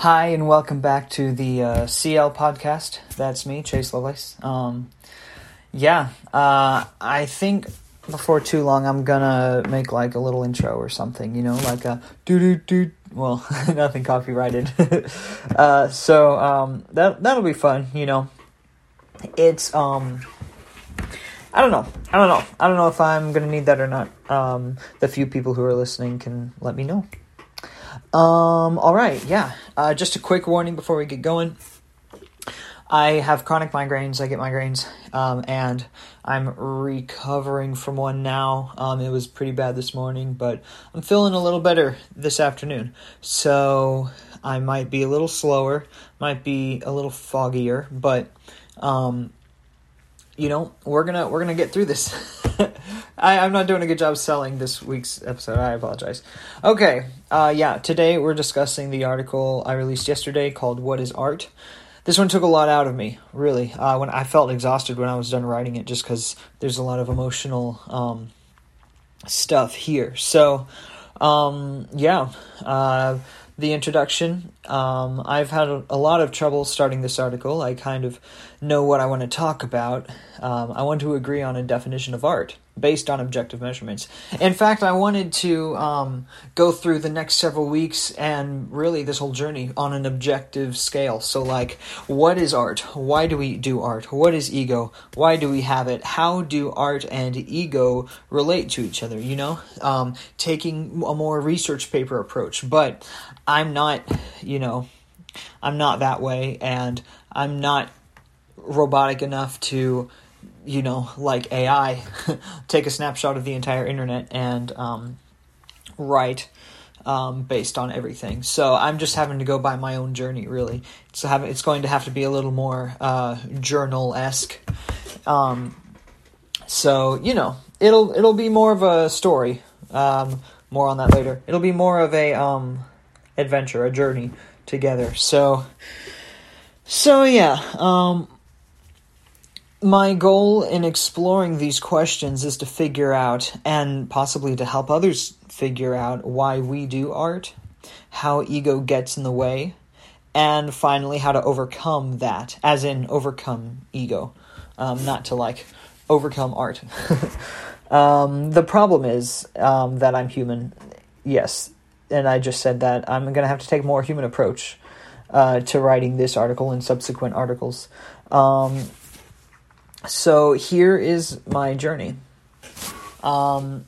Hi, and welcome back to the uh, CL podcast. That's me, Chase Lovelace. Um, yeah, uh, I think before too long I'm gonna make like a little intro or something, you know, like a doo doo doo. Well, nothing copyrighted. uh, so um, that that'll be fun, you know. It's um. I don't know. I don't know. I don't know if I'm gonna need that or not. Um, the few people who are listening can let me know. Um, all right, yeah. Uh, just a quick warning before we get going. I have chronic migraines. I get migraines, um, and I'm recovering from one now. Um, it was pretty bad this morning, but I'm feeling a little better this afternoon. So I might be a little slower, might be a little foggier, but um, you know we're gonna we're gonna get through this. I, I'm not doing a good job selling this week's episode. I apologize. Okay, uh, yeah, today we're discussing the article I released yesterday called "What Is Art." This one took a lot out of me, really. Uh, when I felt exhausted when I was done writing it, just because there's a lot of emotional um, stuff here. So, um, yeah, uh, the introduction. Um, I've had a, a, lot of trouble starting this article. I kind of know what I want to talk about. Um, I want to agree on a definition of art based on objective measurements. In fact, I wanted to um, go through the next several weeks and really this whole journey on an objective scale. So, like, what is art? Why do we do art? What is ego? Why do we have it? How do art and ego relate to each other? You know, um, taking a more research paper approach. But I'm not, you know, I'm not that way, and I'm not robotic enough to you know, like AI, take a snapshot of the entire internet and um, write um, based on everything. So I'm just having to go by my own journey, really. It's have, it's going to have to be a little more uh, journal esque. Um, so you know, it'll it'll be more of a story. Um, more on that later. It'll be more of a um, adventure, a journey together. So so yeah. Um, my goal in exploring these questions is to figure out, and possibly to help others figure out, why we do art, how ego gets in the way, and finally how to overcome that, as in overcome ego, um, not to like overcome art. um, the problem is um, that I'm human, yes, and I just said that I'm going to have to take a more human approach uh, to writing this article and subsequent articles. Um, so here is my journey. Um,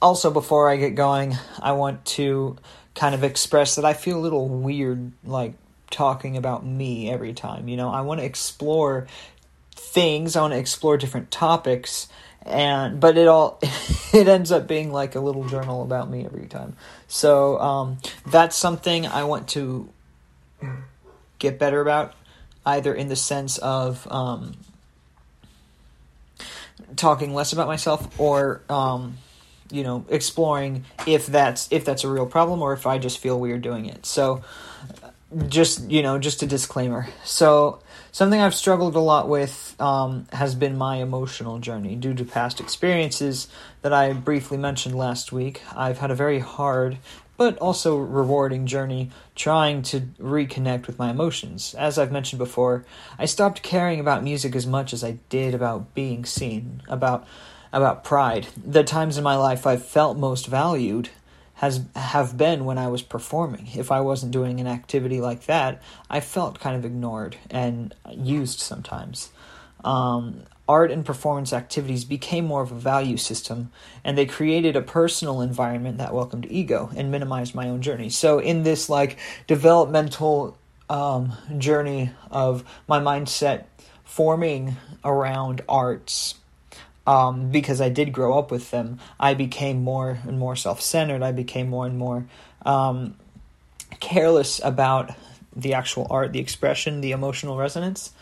also, before I get going, I want to kind of express that I feel a little weird, like talking about me every time. You know, I want to explore things. I want to explore different topics, and but it all it ends up being like a little journal about me every time. So um, that's something I want to get better about, either in the sense of um, talking less about myself or um, you know exploring if that's if that's a real problem or if I just feel weird doing it. So just you know just a disclaimer. So something I've struggled a lot with um, has been my emotional journey due to past experiences that I briefly mentioned last week. I've had a very hard but also rewarding journey trying to reconnect with my emotions. As I've mentioned before, I stopped caring about music as much as I did about being seen, about about pride. The times in my life I've felt most valued has have been when I was performing. If I wasn't doing an activity like that, I felt kind of ignored and used sometimes. Um, art and performance activities became more of a value system, and they created a personal environment that welcomed ego and minimized my own journey. So, in this like developmental um, journey of my mindset forming around arts, um, because I did grow up with them, I became more and more self centered. I became more and more um, careless about the actual art, the expression, the emotional resonance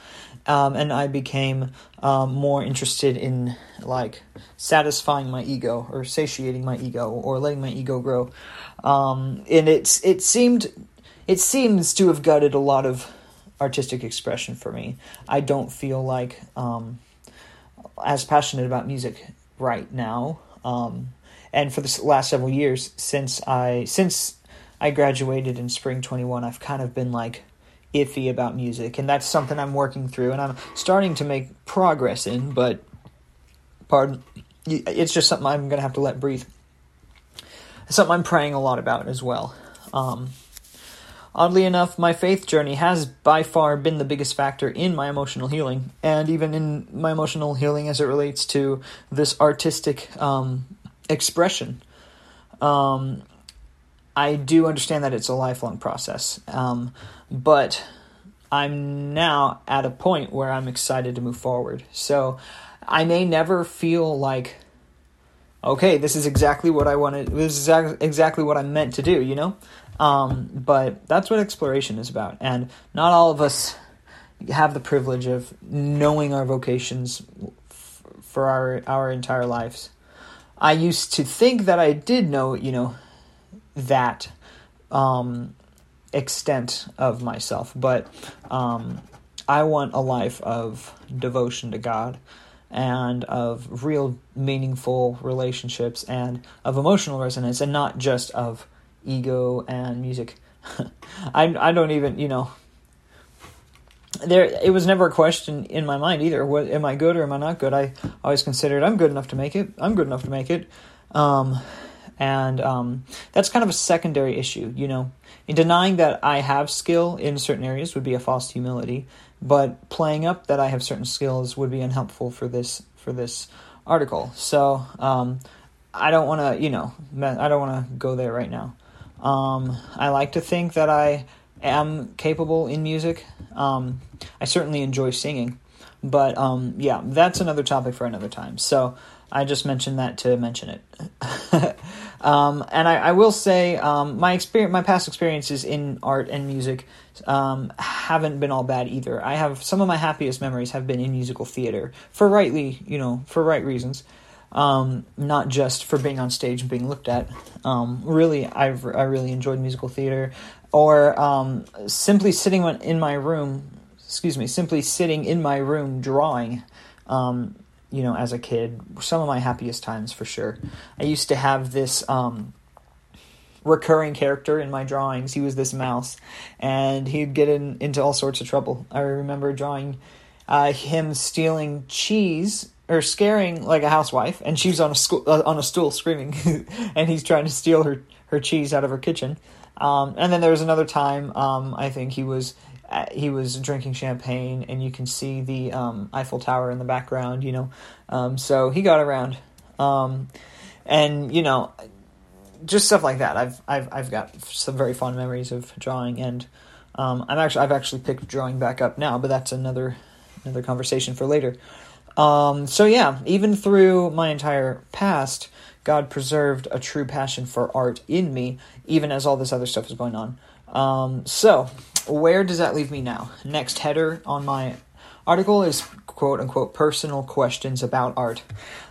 um, and I became um, more interested in like satisfying my ego or satiating my ego or letting my ego grow. Um, and it's it seemed it seems to have gutted a lot of artistic expression for me. I don't feel like um, as passionate about music right now. Um, and for the last several years, since I since I graduated in spring 21, I've kind of been like iffy about music, and that's something I'm working through, and I'm starting to make progress in, but pardon, it's just something I'm going to have to let breathe. something I'm praying a lot about as well. Um, oddly enough, my faith journey has by far been the biggest factor in my emotional healing, and even in my emotional healing as it relates to this artistic um, expression. Um, I do understand that it's a lifelong process, um, but I'm now at a point where I'm excited to move forward. So I may never feel like, okay, this is exactly what I wanted. This is exactly what I'm meant to do. You know, um, but that's what exploration is about, and not all of us have the privilege of knowing our vocations f- for our our entire lives. I used to think that I did know, you know, that um, extent of myself, but um, I want a life of devotion to God and of real meaningful relationships and of emotional resonance and not just of ego and music. I I don't even, you know, there it was never a question in my mind either. What am I good or am I not good? I always considered I'm good enough to make it. I'm good enough to make it. Um, and um, that's kind of a secondary issue, you know. In denying that I have skill in certain areas would be a false humility, but playing up that I have certain skills would be unhelpful for this for this article. So um, I don't want to, you know, I don't want to go there right now. Um, I like to think that I am capable in music. Um, I certainly enjoy singing, but um, yeah, that's another topic for another time. So I just mentioned that to mention it. Um, and I, I, will say, um, my experience, my past experiences in art and music um, haven't been all bad either. I have some of my happiest memories have been in musical theater for rightly, you know, for right reasons. Um, not just for being on stage and being looked at. Um, really, I've I really enjoyed musical theater, or um, simply sitting in my room. Excuse me, simply sitting in my room drawing. Um, you know, as a kid, some of my happiest times for sure. I used to have this um, recurring character in my drawings. He was this mouse, and he'd get in, into all sorts of trouble. I remember drawing uh, him stealing cheese or scaring like a housewife, and she's on a school, uh, on a stool screaming, and he's trying to steal her her cheese out of her kitchen. Um, and then there was another time, um, I think he was he was drinking champagne, and you can see the um, Eiffel Tower in the background. You know, um, so he got around, um, and you know, just stuff like that. I've I've I've got some very fond memories of drawing, and um, I'm actually I've actually picked drawing back up now, but that's another another conversation for later. Um, so yeah, even through my entire past, God preserved a true passion for art in me, even as all this other stuff is going on. Um, so where does that leave me now? Next header on my article is quote unquote personal questions about art.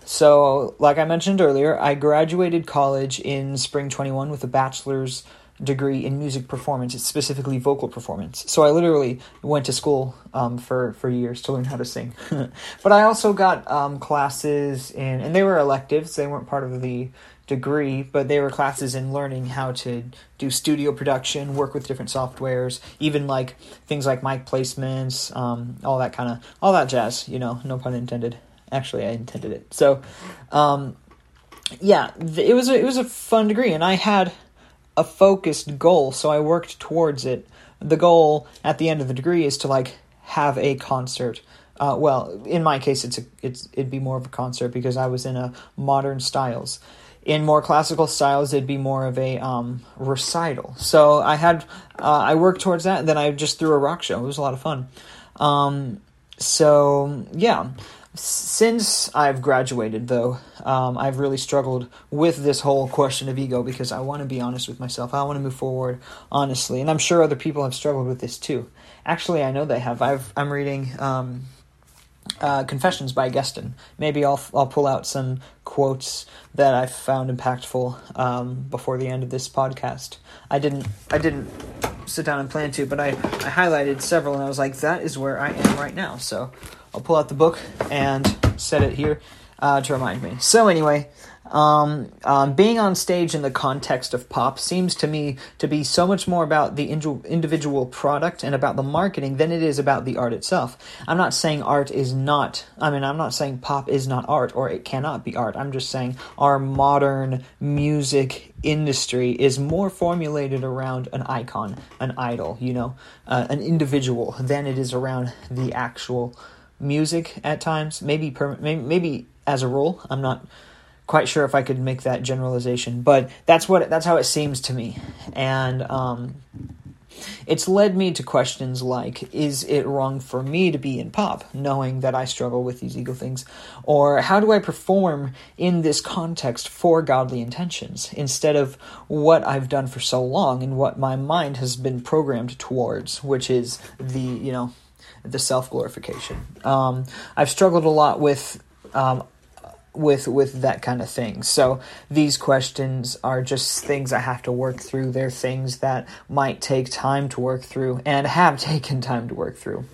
So, like I mentioned earlier, I graduated college in spring 21 with a bachelor's degree in music performance, it's specifically vocal performance. So I literally went to school um, for for years to learn how to sing. but I also got um, classes in, and they were electives. They weren't part of the degree, but they were classes in learning how to do studio production, work with different softwares, even like things like mic placements, um, all that kind of all that jazz. You know, no pun intended. Actually, I intended it. So, um, yeah, it was a, it was a fun degree, and I had a focused goal, so I worked towards it. The goal at the end of the degree is to like have a concert. Uh, well, in my case, it's a, it's it'd be more of a concert because I was in a modern styles in more classical styles, it'd be more of a um, recital. So I had uh, I worked towards that, and then I just threw a rock show. It was a lot of fun. Um, so yeah, since I've graduated, though, um, I've really struggled with this whole question of ego because I want to be honest with myself. I want to move forward honestly, and I'm sure other people have struggled with this too. Actually, I know they have. I've I'm reading. Um, uh, Confessions by Augustine. Maybe I'll I'll pull out some quotes that I found impactful um, before the end of this podcast. I didn't I didn't sit down and plan to, but I, I highlighted several and I was like, that is where I am right now. So I'll pull out the book and set it here uh, to remind me. So anyway, Um, um, being on stage in the context of pop seems to me to be so much more about the individual product and about the marketing than it is about the art itself. I'm not saying art is not, I mean, I'm not saying pop is not art or it cannot be art. I'm just saying our modern music industry is more formulated around an icon, an idol, you know, uh, an individual than it is around the actual music at times. Maybe, per- maybe, as a rule, I'm not quite sure if I could make that generalization, but that's what that's how it seems to me, and um, it's led me to questions like: Is it wrong for me to be in pop, knowing that I struggle with these ego things, or how do I perform in this context for godly intentions instead of what I've done for so long and what my mind has been programmed towards, which is the you know the self glorification. Um, I've struggled a lot with um, with with that kind of thing. So these questions are just things I have to work through. They're things that might take time to work through and have taken time to work through.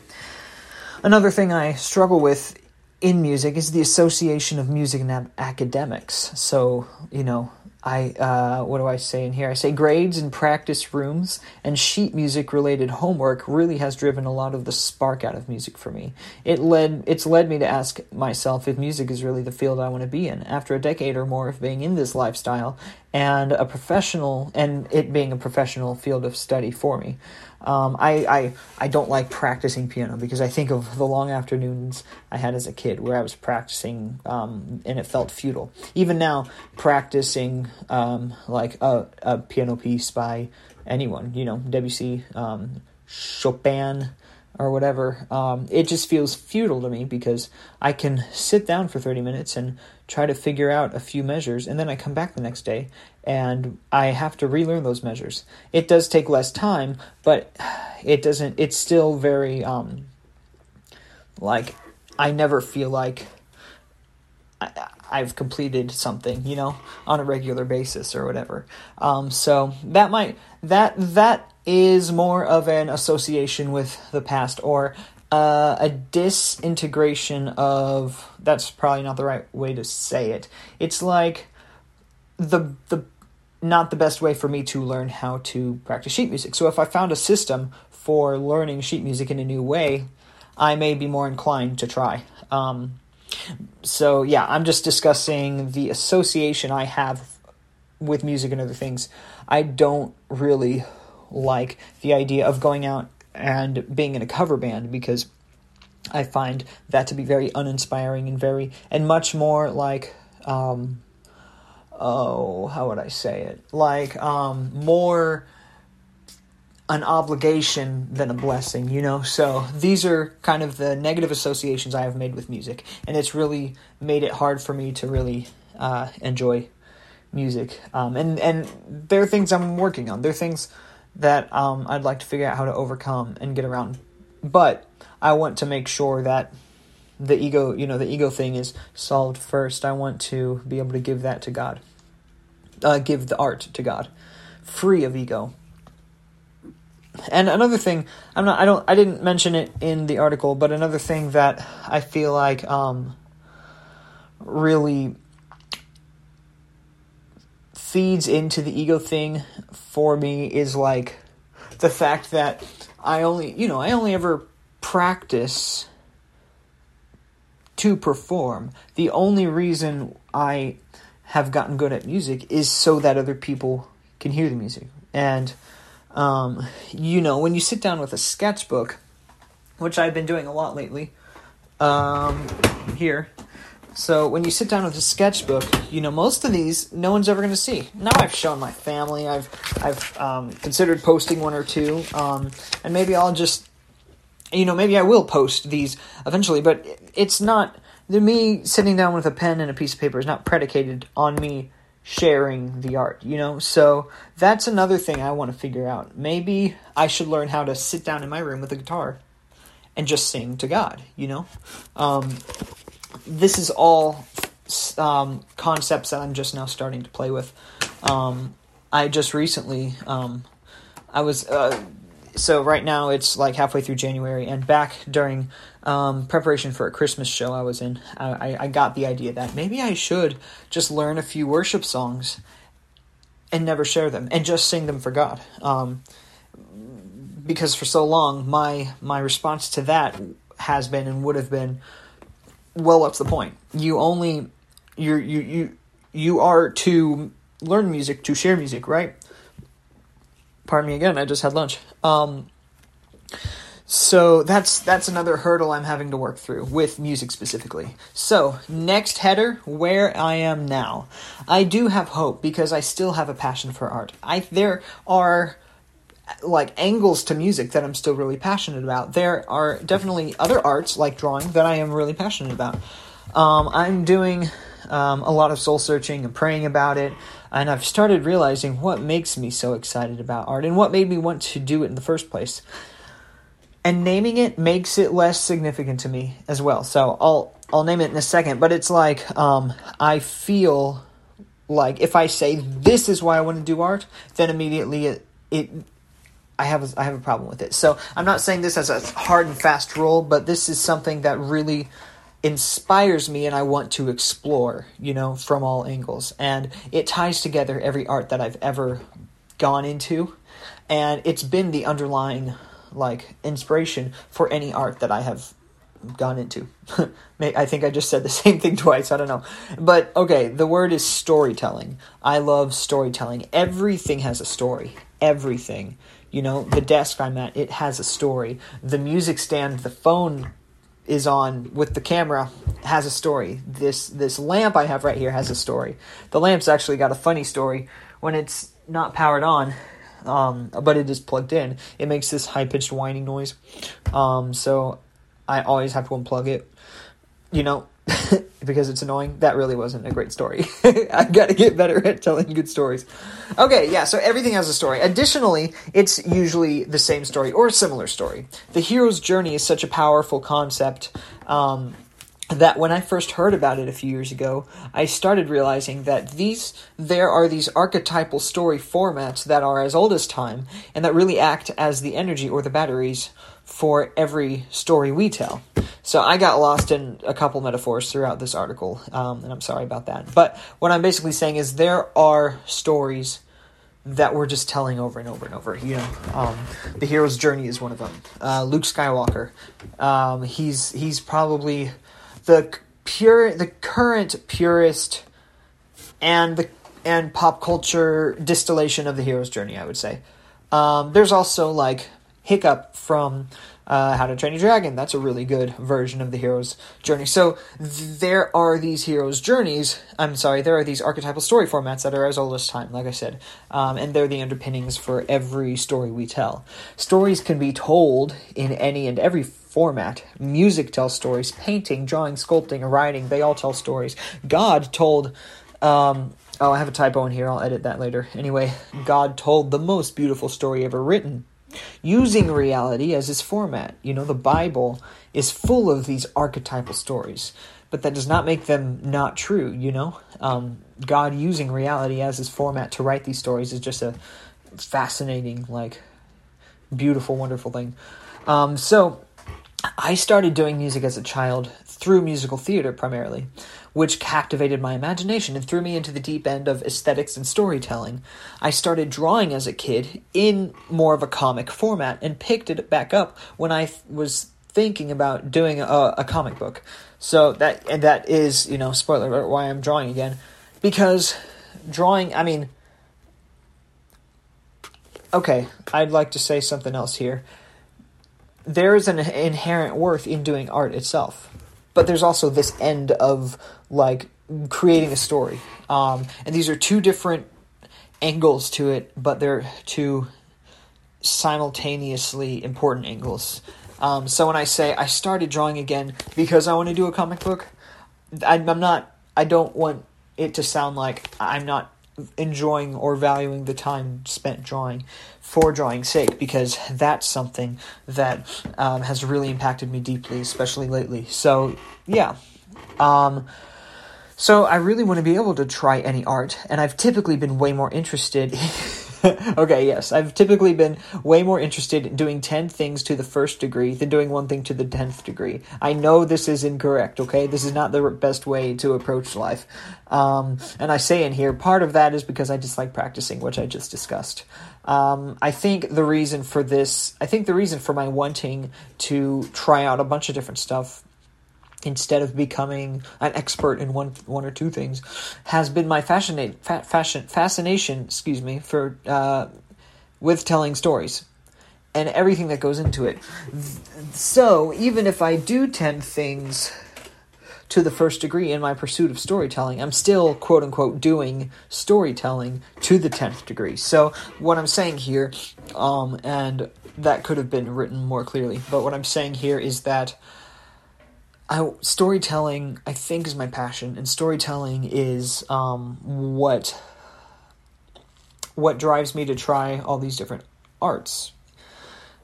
Another thing I struggle with in music is the association of music and academics. So, you know, I uh, what do I say in here? I say grades and practice rooms and sheet music related homework really has driven a lot of the spark out of music for me. It led it's led me to ask myself if music is really the field I want to be in. After a decade or more of being in this lifestyle and a professional and it being a professional field of study for me. Um, I, I I don't like practicing piano because I think of the long afternoons I had as a kid where I was practicing um, and it felt futile. Even now, practicing um, like a, a piano piece by anyone, you know, Debussy, um, Chopin, or whatever, um, it just feels futile to me because I can sit down for 30 minutes and try to figure out a few measures, and then I come back the next day and I have to relearn those measures. It does take less time, but it doesn't, it's still very, um, like, I never feel like I, I've completed something, you know, on a regular basis or whatever. Um, so that might, that, that is more of an association with the past or uh, a disintegration of that's probably not the right way to say it it's like the the not the best way for me to learn how to practice sheet music. So if i found a system for learning sheet music in a new way i may be more inclined to try. Um, so yeah i'm just discussing the association i have with music and other things. I don't really like the idea of going out and being in a cover band because I find that to be very uninspiring and very and much more like um oh how would I say it like um more an obligation than a blessing, you know? So these are kind of the negative associations I have made with music, and it's really made it hard for me to really uh, enjoy music. Um, and, and there are things I'm working on. There are things that um, I'd like to figure out how to overcome and get around. But I want to make sure that the ego, you know, the ego thing is solved first. I want to be able to give that to God, uh, give the art to God, free of ego. And another thing, I'm not, I don't, I didn't mention it in the article, but another thing that I feel like um, really feeds into the ego thing for me is like the fact that I only, you know, I only ever practice to perform. The only reason I have gotten good at music is so that other people can hear the music. And, um, you know, when you sit down with a sketchbook, which I've been doing a lot lately, um, here, so when you sit down with a sketchbook, you know most of these no one's ever going to see. Now I've shown my family. I've I've um, considered posting one or two, um, and maybe I'll just, you know, maybe I will post these eventually. But it's not the me sitting down with a pen and a piece of paper is not predicated on me sharing the art. You know, so that's another thing I want to figure out. Maybe I should learn how to sit down in my room with a guitar and just sing to God. You know. Um, this is all um, concepts that I'm just now starting to play with. Um, I just recently, um, I was uh, so right now it's like halfway through January, and back during um, preparation for a Christmas show I was in, I, I got the idea that maybe I should just learn a few worship songs and never share them and just sing them for God. Um, because for so long, my my response to that has been and would have been, well, what's the point? You only you you you you are to learn music to share music, right? Pardon me again. I just had lunch. Um, so that's that's another hurdle I'm having to work through with music specifically. So, next header, where I am now. I do have hope because I still have a passion for art. I there are like angles to music that I'm still really passionate about. There are definitely other arts like drawing that I am really passionate about. Um, I'm doing um, a lot of soul searching and praying about it, and I've started realizing what makes me so excited about art and what made me want to do it in the first place and naming it makes it less significant to me as well. So I'll I'll name it in a second, but it's like um, I feel like if I say this is why I want to do art, then immediately it, it I have a, I have a problem with it. So I'm not saying this as a hard and fast rule, but this is something that really inspires me and I want to explore, you know, from all angles. And it ties together every art that I've ever gone into, and it's been the underlying like inspiration for any art that I have gone into. I think I just said the same thing twice. I don't know. But okay, the word is storytelling. I love storytelling. Everything has a story. Everything. You know, the desk I'm at, it has a story. The music stand, the phone is on with the camera has a story. This this lamp I have right here has a story. The lamp's actually got a funny story. When it's not powered on, um, but it is plugged in. It makes this high pitched whining noise. Um, so I always have to unplug it, you know, because it's annoying. That really wasn't a great story. I got to get better at telling good stories. Okay, yeah, so everything has a story. Additionally, it's usually the same story or a similar story. The hero's journey is such a powerful concept. Um, that when I first heard about it a few years ago, I started realizing that these there are these archetypal story formats that are as old as time and that really act as the energy or the batteries for every story we tell. So I got lost in a couple metaphors throughout this article, um, and I'm sorry about that. But what I'm basically saying is there are stories that we're just telling over and over and over. You know, um, the hero's journey is one of them. Uh, Luke Skywalker, um, he's he's probably the pure the current purest and the and pop culture distillation of the hero's journey i would say um, there's also like hiccup from uh, how to train your dragon that's a really good version of the hero's journey so there are these hero's journeys i'm sorry there are these archetypal story formats that are as old as time like i said um, and they're the underpinnings for every story we tell stories can be told in any and every format. Music tells stories, painting, drawing, sculpting, writing, they all tell stories. God told. Um, oh, I have a typo in here. I'll edit that later. Anyway, God told the most beautiful story ever written using reality as his format. You know, the Bible is full of these archetypal stories, but that does not make them not true, you know? Um, God using reality as his format to write these stories is just a fascinating, like, beautiful, wonderful thing. Um, so, I started doing music as a child through musical theater primarily, which captivated my imagination and threw me into the deep end of aesthetics and storytelling. I started drawing as a kid in more of a comic format and picked it back up when I th- was thinking about doing a, a, comic book. So that and that is, you know, spoiler alert, why I'm drawing again, because drawing. I mean, okay, I'd like to say something else here there is an inherent worth in doing art itself but there's also this end of like creating a story. Um, and these are two different angles to it but they're two simultaneously important angles. Um, so when i say i started drawing again because i want to do a comic book I, i'm not i don't want it to sound like i'm not enjoying or valuing the time spent drawing for drawing's sake because that's something that um, has really impacted me deeply, especially lately. So, yeah. Um, so, I really want to be able to try any art, and I've typically been way more interested okay, yes. I've typically been way more interested in doing 10 things to the first degree than doing one thing to the 10th degree. I know this is incorrect, okay? This is not the best way to approach life. Um, and I say in here, part of that is because I dislike practicing, which I just discussed. Um, I think the reason for this, I think the reason for my wanting to try out a bunch of different stuff instead of becoming an expert in one one or two things has been my fascinate, fa- fashion, fascination excuse me for uh, with telling stories and everything that goes into it. So even if i do 10 things to the first degree in my pursuit of storytelling i'm still quote unquote doing storytelling to the 10th degree. So what i'm saying here um, and that could have been written more clearly but what i'm saying here is that I, storytelling, I think, is my passion, and storytelling is um, what what drives me to try all these different arts.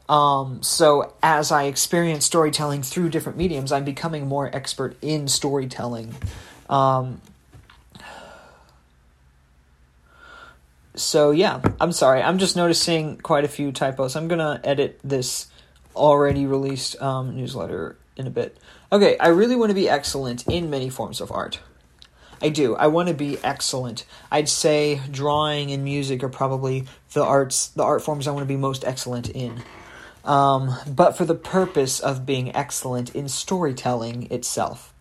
Um, so as I experience storytelling through different mediums, I'm becoming more expert in storytelling. Um, so yeah, I'm sorry. I'm just noticing quite a few typos. I'm gonna edit this already released um, newsletter in a bit. Okay, I really want to be excellent in many forms of art. I do. I want to be excellent. I'd say drawing and music are probably the arts, the art forms I want to be most excellent in. Um, but for the purpose of being excellent in storytelling itself.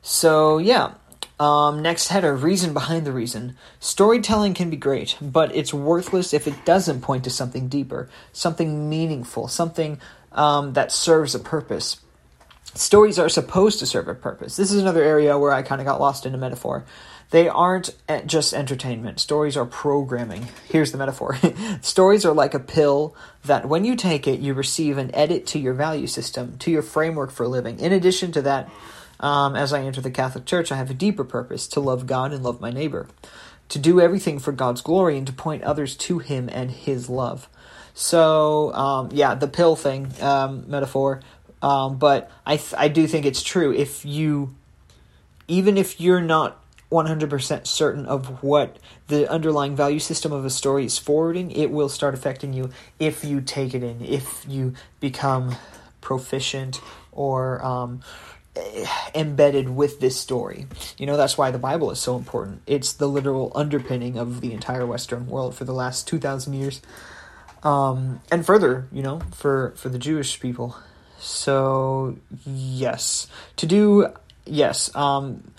So yeah. Um, next header, reason behind the reason. Storytelling can be great, but it's worthless if it doesn't point to something deeper, something meaningful, something um, that serves a purpose stories are supposed to serve a purpose. This is another area where I kind of got lost in a metaphor. They aren't just entertainment. Stories are programming. Here's the metaphor. Stories are like a pill that when you take it, you receive an edit to your value system, to your framework for living. In addition to that, um, as I enter the Catholic Church, I have a deeper purpose to love God and love my neighbor, to do everything for God's glory and to point others to Him and His love. So, um, yeah, the pill thing um, metaphor um, but I th- I do think it's true. If you, even if you're not 100% certain of what the underlying value system of a story is forwarding, it will start affecting you if you take it in, if you become proficient or um, embedded with this story. You know, that's why the Bible is so important. It's the literal underpinning of the entire Western world for the last 2,000 years. Um, and further, you know, for, for the Jewish people. So yes, to do yes, um,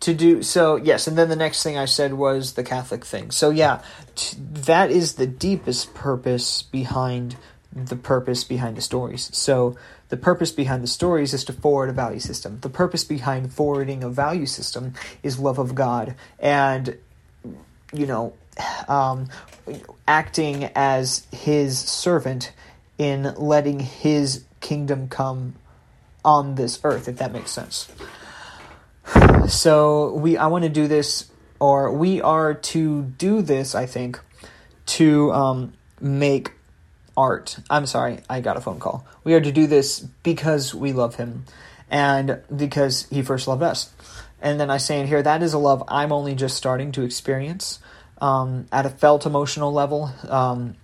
to do so yes, and then the next thing I said was the Catholic thing. So yeah, t- that is the deepest purpose behind the purpose behind the stories. So the purpose behind the stories is to forward a value system. The purpose behind forwarding a value system is love of God and you know um, acting as His servant in letting his kingdom come on this earth, if that makes sense. So we I want to do this or we are to do this, I think, to um, make art. I'm sorry, I got a phone call. We are to do this because we love him and because he first loved us. And then I say in here, that is a love I'm only just starting to experience um, at a felt emotional level. Um,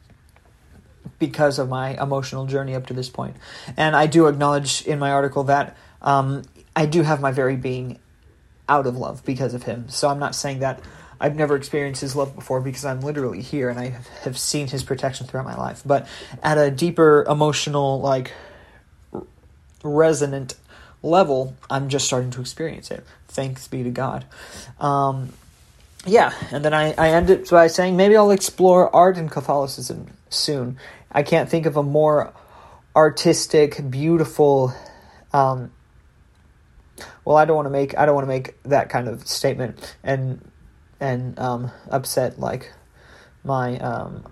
because of my emotional journey up to this point. And I do acknowledge in my article that um, I do have my very being out of love because of him. So I'm not saying that I've never experienced his love before because I'm literally here and I have seen his protection throughout my life. But at a deeper emotional, like, resonant level, I'm just starting to experience it. Thanks be to God. Um, yeah, and then I, I end it by saying maybe I'll explore art and Catholicism soon. I can't think of a more artistic, beautiful. Um, well, I don't want to make I don't want to make that kind of statement and and um, upset like my um,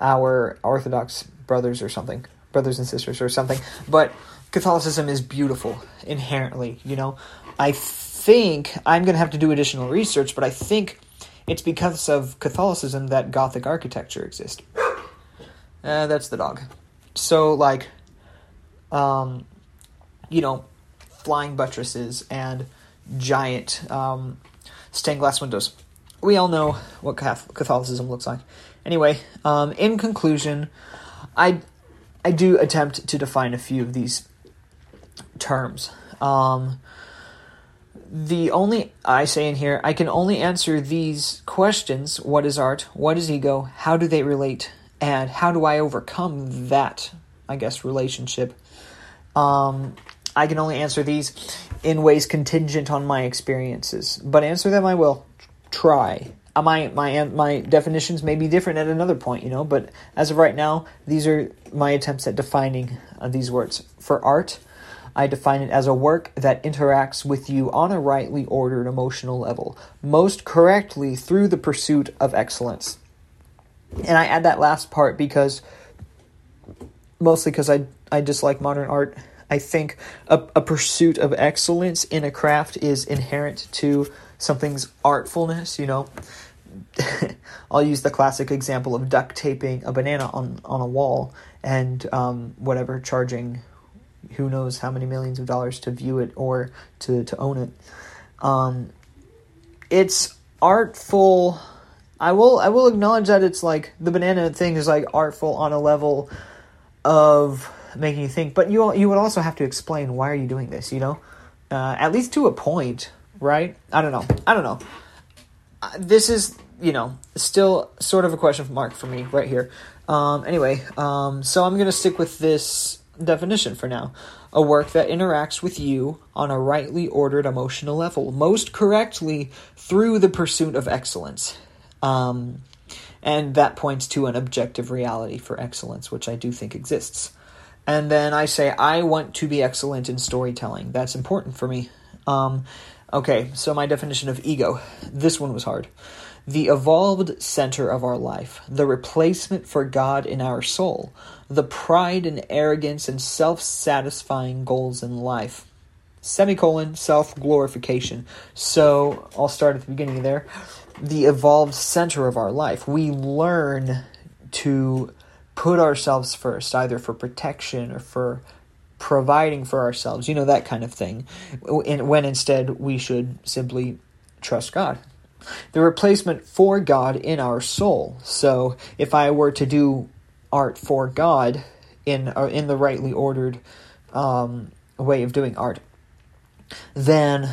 our Orthodox brothers or something, brothers and sisters or something. But Catholicism is beautiful inherently. You know, I think I'm going to have to do additional research, but I think it's because of Catholicism that Gothic architecture exists. Uh, that's the dog. So like, um, you know, flying buttresses and giant um, stained glass windows. we all know what Catholicism looks like. Anyway, um, in conclusion, I I do attempt to define a few of these terms. Um, the only I say in here, I can only answer these questions: What is art? What is ego? How do they relate? And how do I overcome that? I guess relationship. Um, I can only answer these in ways contingent on my experiences, but answer them I will. Try. Uh, my my my definitions may be different at another point, you know. But as of right now, these are my attempts at defining uh, these words. For art, I define it as a work that interacts with you on a rightly ordered emotional level, most correctly through the pursuit of excellence. And I add that last part because mostly because I I dislike modern art. I think a, a pursuit of excellence in a craft is inherent to something's artfulness, you know. I'll use the classic example of duct taping a banana on, on a wall and um, whatever, charging who knows how many millions of dollars to view it or to, to own it. Um, it's artful. I will I will acknowledge that it's like the banana thing is like artful on a level of making you think, but you you would also have to explain why are you doing this, you know? Uh, at least to a point, right? I don't know. I don't know. Uh, this is you know still sort of a question mark for me right here. Um, anyway, um, so I'm gonna stick with this definition for now. A work that interacts with you on a rightly ordered emotional level, most correctly through the pursuit of excellence. Um, and that points to an objective reality for excellence, which I do think exists. And then I say, I want to be excellent in storytelling. That's important for me. Um, okay, so my definition of ego. This one was hard. The evolved center of our life, the replacement for God in our soul, the pride and arrogance and self satisfying goals in life. Semicolon, self glorification. So I'll start at the beginning there. The evolved center of our life. We learn to put ourselves first, either for protection or for providing for ourselves, you know, that kind of thing. When instead we should simply trust God. The replacement for God in our soul. So if I were to do art for God in in the rightly ordered um, way of doing art, then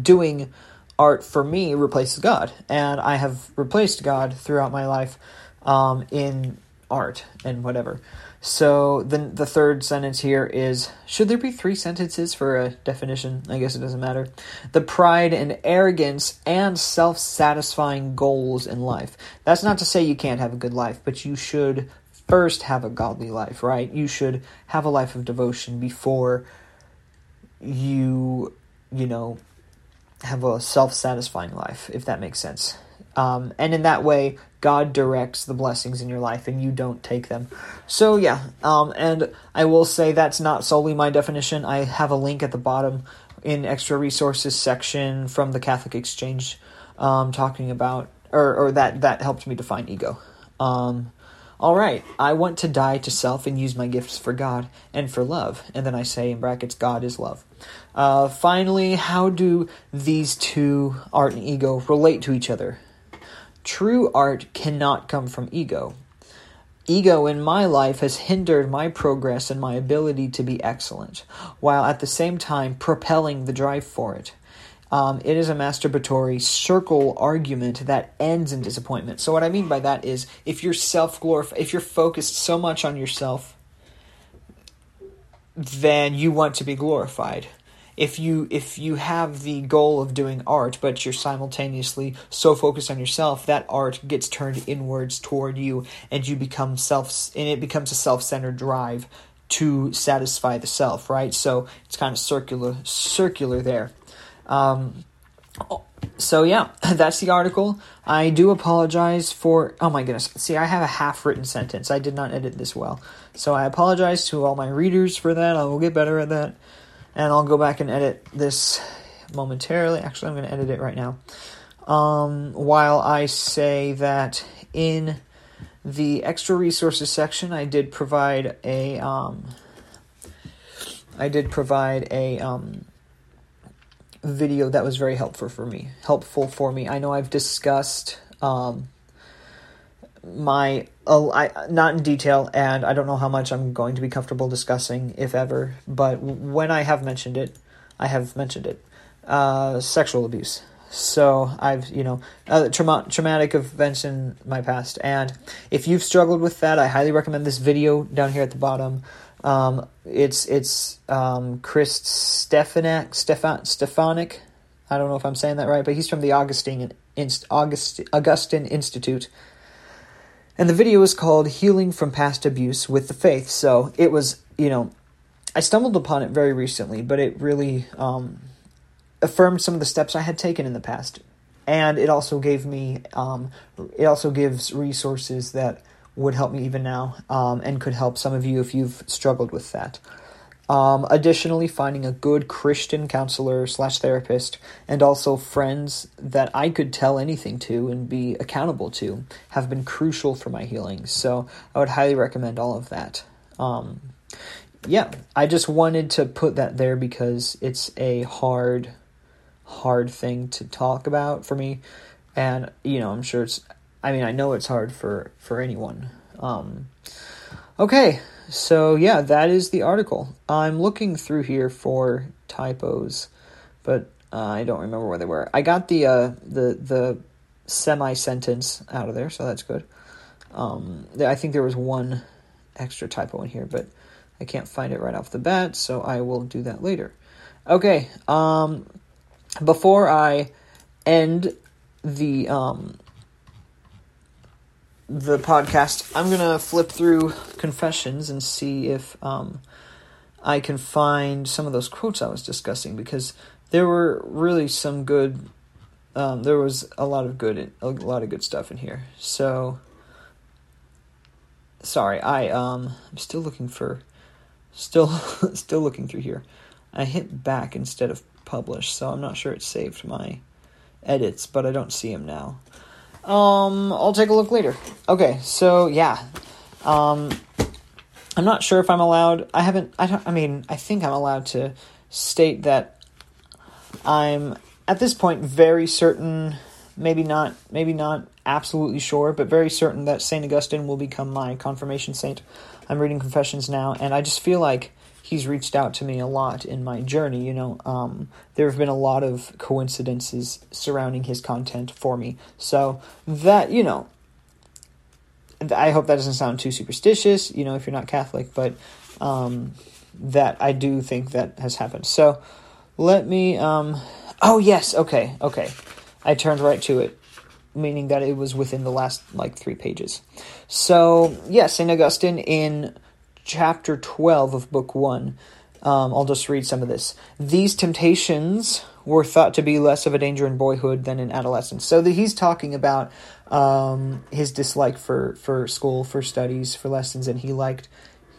doing art for me replaces God, and I have replaced God throughout my life um, in art and whatever. So then the third sentence here is should there be three sentences for a definition? I guess it doesn't matter. The pride and arrogance and self satisfying goals in life. That's not to say you can't have a good life, but you should first have a godly life, right? You should have a life of devotion before you, you know, have a self satisfying life, if that makes sense. Um, and in that way, God directs the blessings in your life and you don't take them. So, yeah, um, and I will say that's not solely my definition. I have a link at the bottom in extra resources section from the Catholic Exchange um, talking about, or, or that, that helped me define ego. Um, all right, I want to die to self and use my gifts for God and for love. And then I say in brackets, God is love. Uh, finally, how do these two, art and ego, relate to each other? True art cannot come from ego. Ego in my life has hindered my progress and my ability to be excellent, while at the same time propelling the drive for it. Um, it is a masturbatory circle argument that ends in disappointment. So what I mean by that is if you're self glorify, if you're focused so much on yourself, then you want to be glorified. If you if you have the goal of doing art but you're simultaneously so focused on yourself that art gets turned inwards toward you and you become self and it becomes a self-centered drive to satisfy the self right? So it's kind of circular circular there. Um, so yeah that's the article. I do apologize for oh my goodness see i have a half written sentence. I did not edit this well. So i apologize to all my readers for that. I will get better at that. And I'll go back and edit this momentarily. Actually, I'm going to edit it right now. Um, while I say that in the extra resources section, I did provide a um, I did provide a um, video that was very helpful for me. Helpful for me. I know I've discussed um, my uh, I, not in detail, and I don't know how much I'm going to be comfortable discussing, if ever. But when I have mentioned it, I have mentioned it. Uh, sexual abuse. So I've you know uh, trauma- traumatic events in my past, and if you've struggled with that, I highly recommend this video down here at the bottom. Um, it's it's um, Chris Stefanick Stefan Stefanick. I don't know if I'm saying that right, but he's from the Augustine Inst- August, Augustine Institute. And the video is called Healing from Past Abuse with the Faith. So it was, you know, I stumbled upon it very recently, but it really um, affirmed some of the steps I had taken in the past. And it also gave me, um, it also gives resources that would help me even now um, and could help some of you if you've struggled with that. Um, additionally, finding a good Christian counselor slash therapist and also friends that I could tell anything to and be accountable to have been crucial for my healing. So I would highly recommend all of that. Um, yeah, I just wanted to put that there because it's a hard, hard thing to talk about for me, and you know I'm sure it's I mean, I know it's hard for for anyone. Um, okay, so yeah, that is the article. I'm looking through here for typos, but uh, I don't remember where they were. I got the uh, the the semi sentence out of there, so that's good. Um, I think there was one extra typo in here, but I can't find it right off the bat, so I will do that later. Okay, um, before I end the um, the podcast, I'm gonna flip through confessions and see if um, I can find some of those quotes I was discussing because there were really some good. Um, there was a lot of good, a lot of good stuff in here. So, sorry, I um, I'm still looking for, still, still looking through here. I hit back instead of publish, so I'm not sure it saved my edits, but I don't see them now. Um, I'll take a look later. Okay, so yeah, um, I'm not sure if I'm allowed. I haven't. I don't. I mean, I think I'm allowed to state that I'm at this point very certain. Maybe not. Maybe not absolutely sure, but very certain that Saint Augustine will become my confirmation saint. I'm reading Confessions now, and I just feel like he's reached out to me a lot in my journey. You know, um, there have been a lot of coincidences surrounding his content for me. So that you know, I hope that doesn't sound too superstitious. You know, if you're not Catholic, but um, that I do think that has happened. So let me. Um, oh yes, okay, okay. I turned right to it meaning that it was within the last like three pages. So, yeah, St. Augustine in chapter 12 of book 1. Um, I'll just read some of this. These temptations were thought to be less of a danger in boyhood than in adolescence. So he's talking about um, his dislike for, for school, for studies, for lessons, and he liked.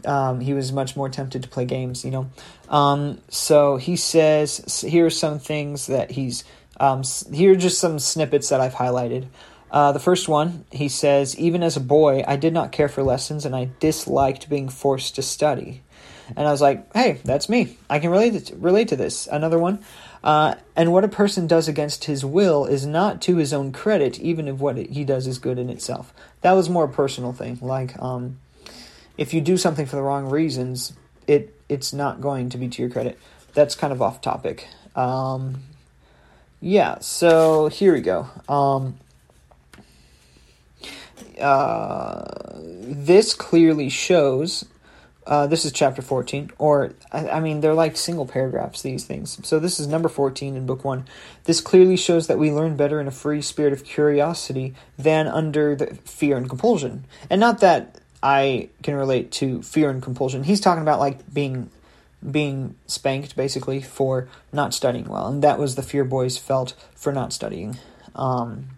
Um, he was much more tempted to play games, you know. Um, so he says, here are some things that he's. Um, here are just some snippets that I've highlighted. Uh, the first one, he says, even as a boy, I did not care for lessons and I disliked being forced to study. And I was like, hey, that's me. I can relate to, relate to this. Another one, uh, and what a person does against his will is not to his own credit, even if what he does is good in itself. That was more a personal thing. Like, um, if you do something for the wrong reasons, it it's not going to be to your credit. That's kind of off topic. Um, yeah, so here we go. Um, uh, this clearly shows. Uh, this is chapter 14, or, I, I, mean, they're like single paragraphs, these things. So, this is number 14 in book 1. This clearly shows that we learn better in a free spirit of curiosity than under the fear and compulsion. And not that I can relate to fear and compulsion. He's talking about like being being spanked basically for not studying well, and that was the fear boys felt for not studying. Um,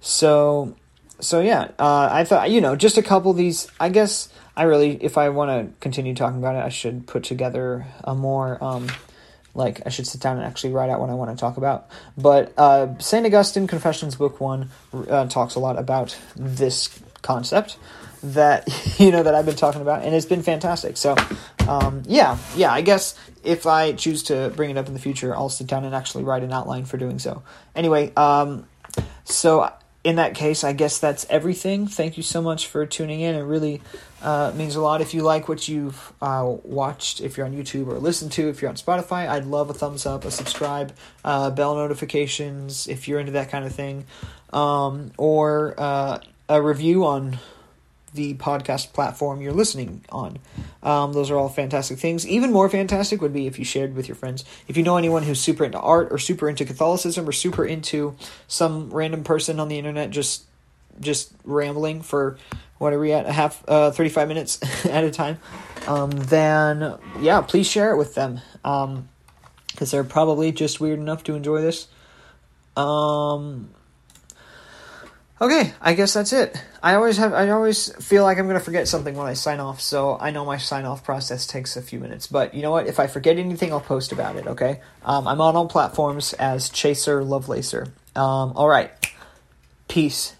so so yeah, uh, I thought you know just a couple of these. I guess I really, if I want to continue talking about it, I should put together a more um, like I should sit down and actually write out what I want to talk about. But uh, Saint Augustine Confessions Book One uh, talks a lot about this concept. that you know that I've been talking about, and it's been fantastic. So, um, yeah, yeah. I guess if I choose to bring it up in the future, I'll sit down and actually write an outline for doing so. Anyway, um, so in that case, I guess that's everything. Thank you so much for tuning in. It really uh, means a lot. If you like what you've uh, watched, if you're on YouTube or listened to, if you're on Spotify, I'd love a thumbs up, a subscribe, uh, bell notifications if you're into that kind of thing, um, or uh, a review on the podcast platform you're listening on. Um, those are all fantastic things. Even more fantastic would be if you shared with your friends. If you know anyone who's super into art or super into Catholicism or super into some random person on the internet just just rambling for what are we at a half uh, 35 minutes at a time um, then yeah please share it with them because um, they're probably just weird enough to enjoy this um, Okay, I guess that's it. I always have I always feel like I'm going to forget something when I sign off, so I know my sign off process takes a few minutes. But you know what? If I forget anything, I'll post about it, okay? Um, I'm on all platforms as Chaser Lovelacer. Um, all right. Peace.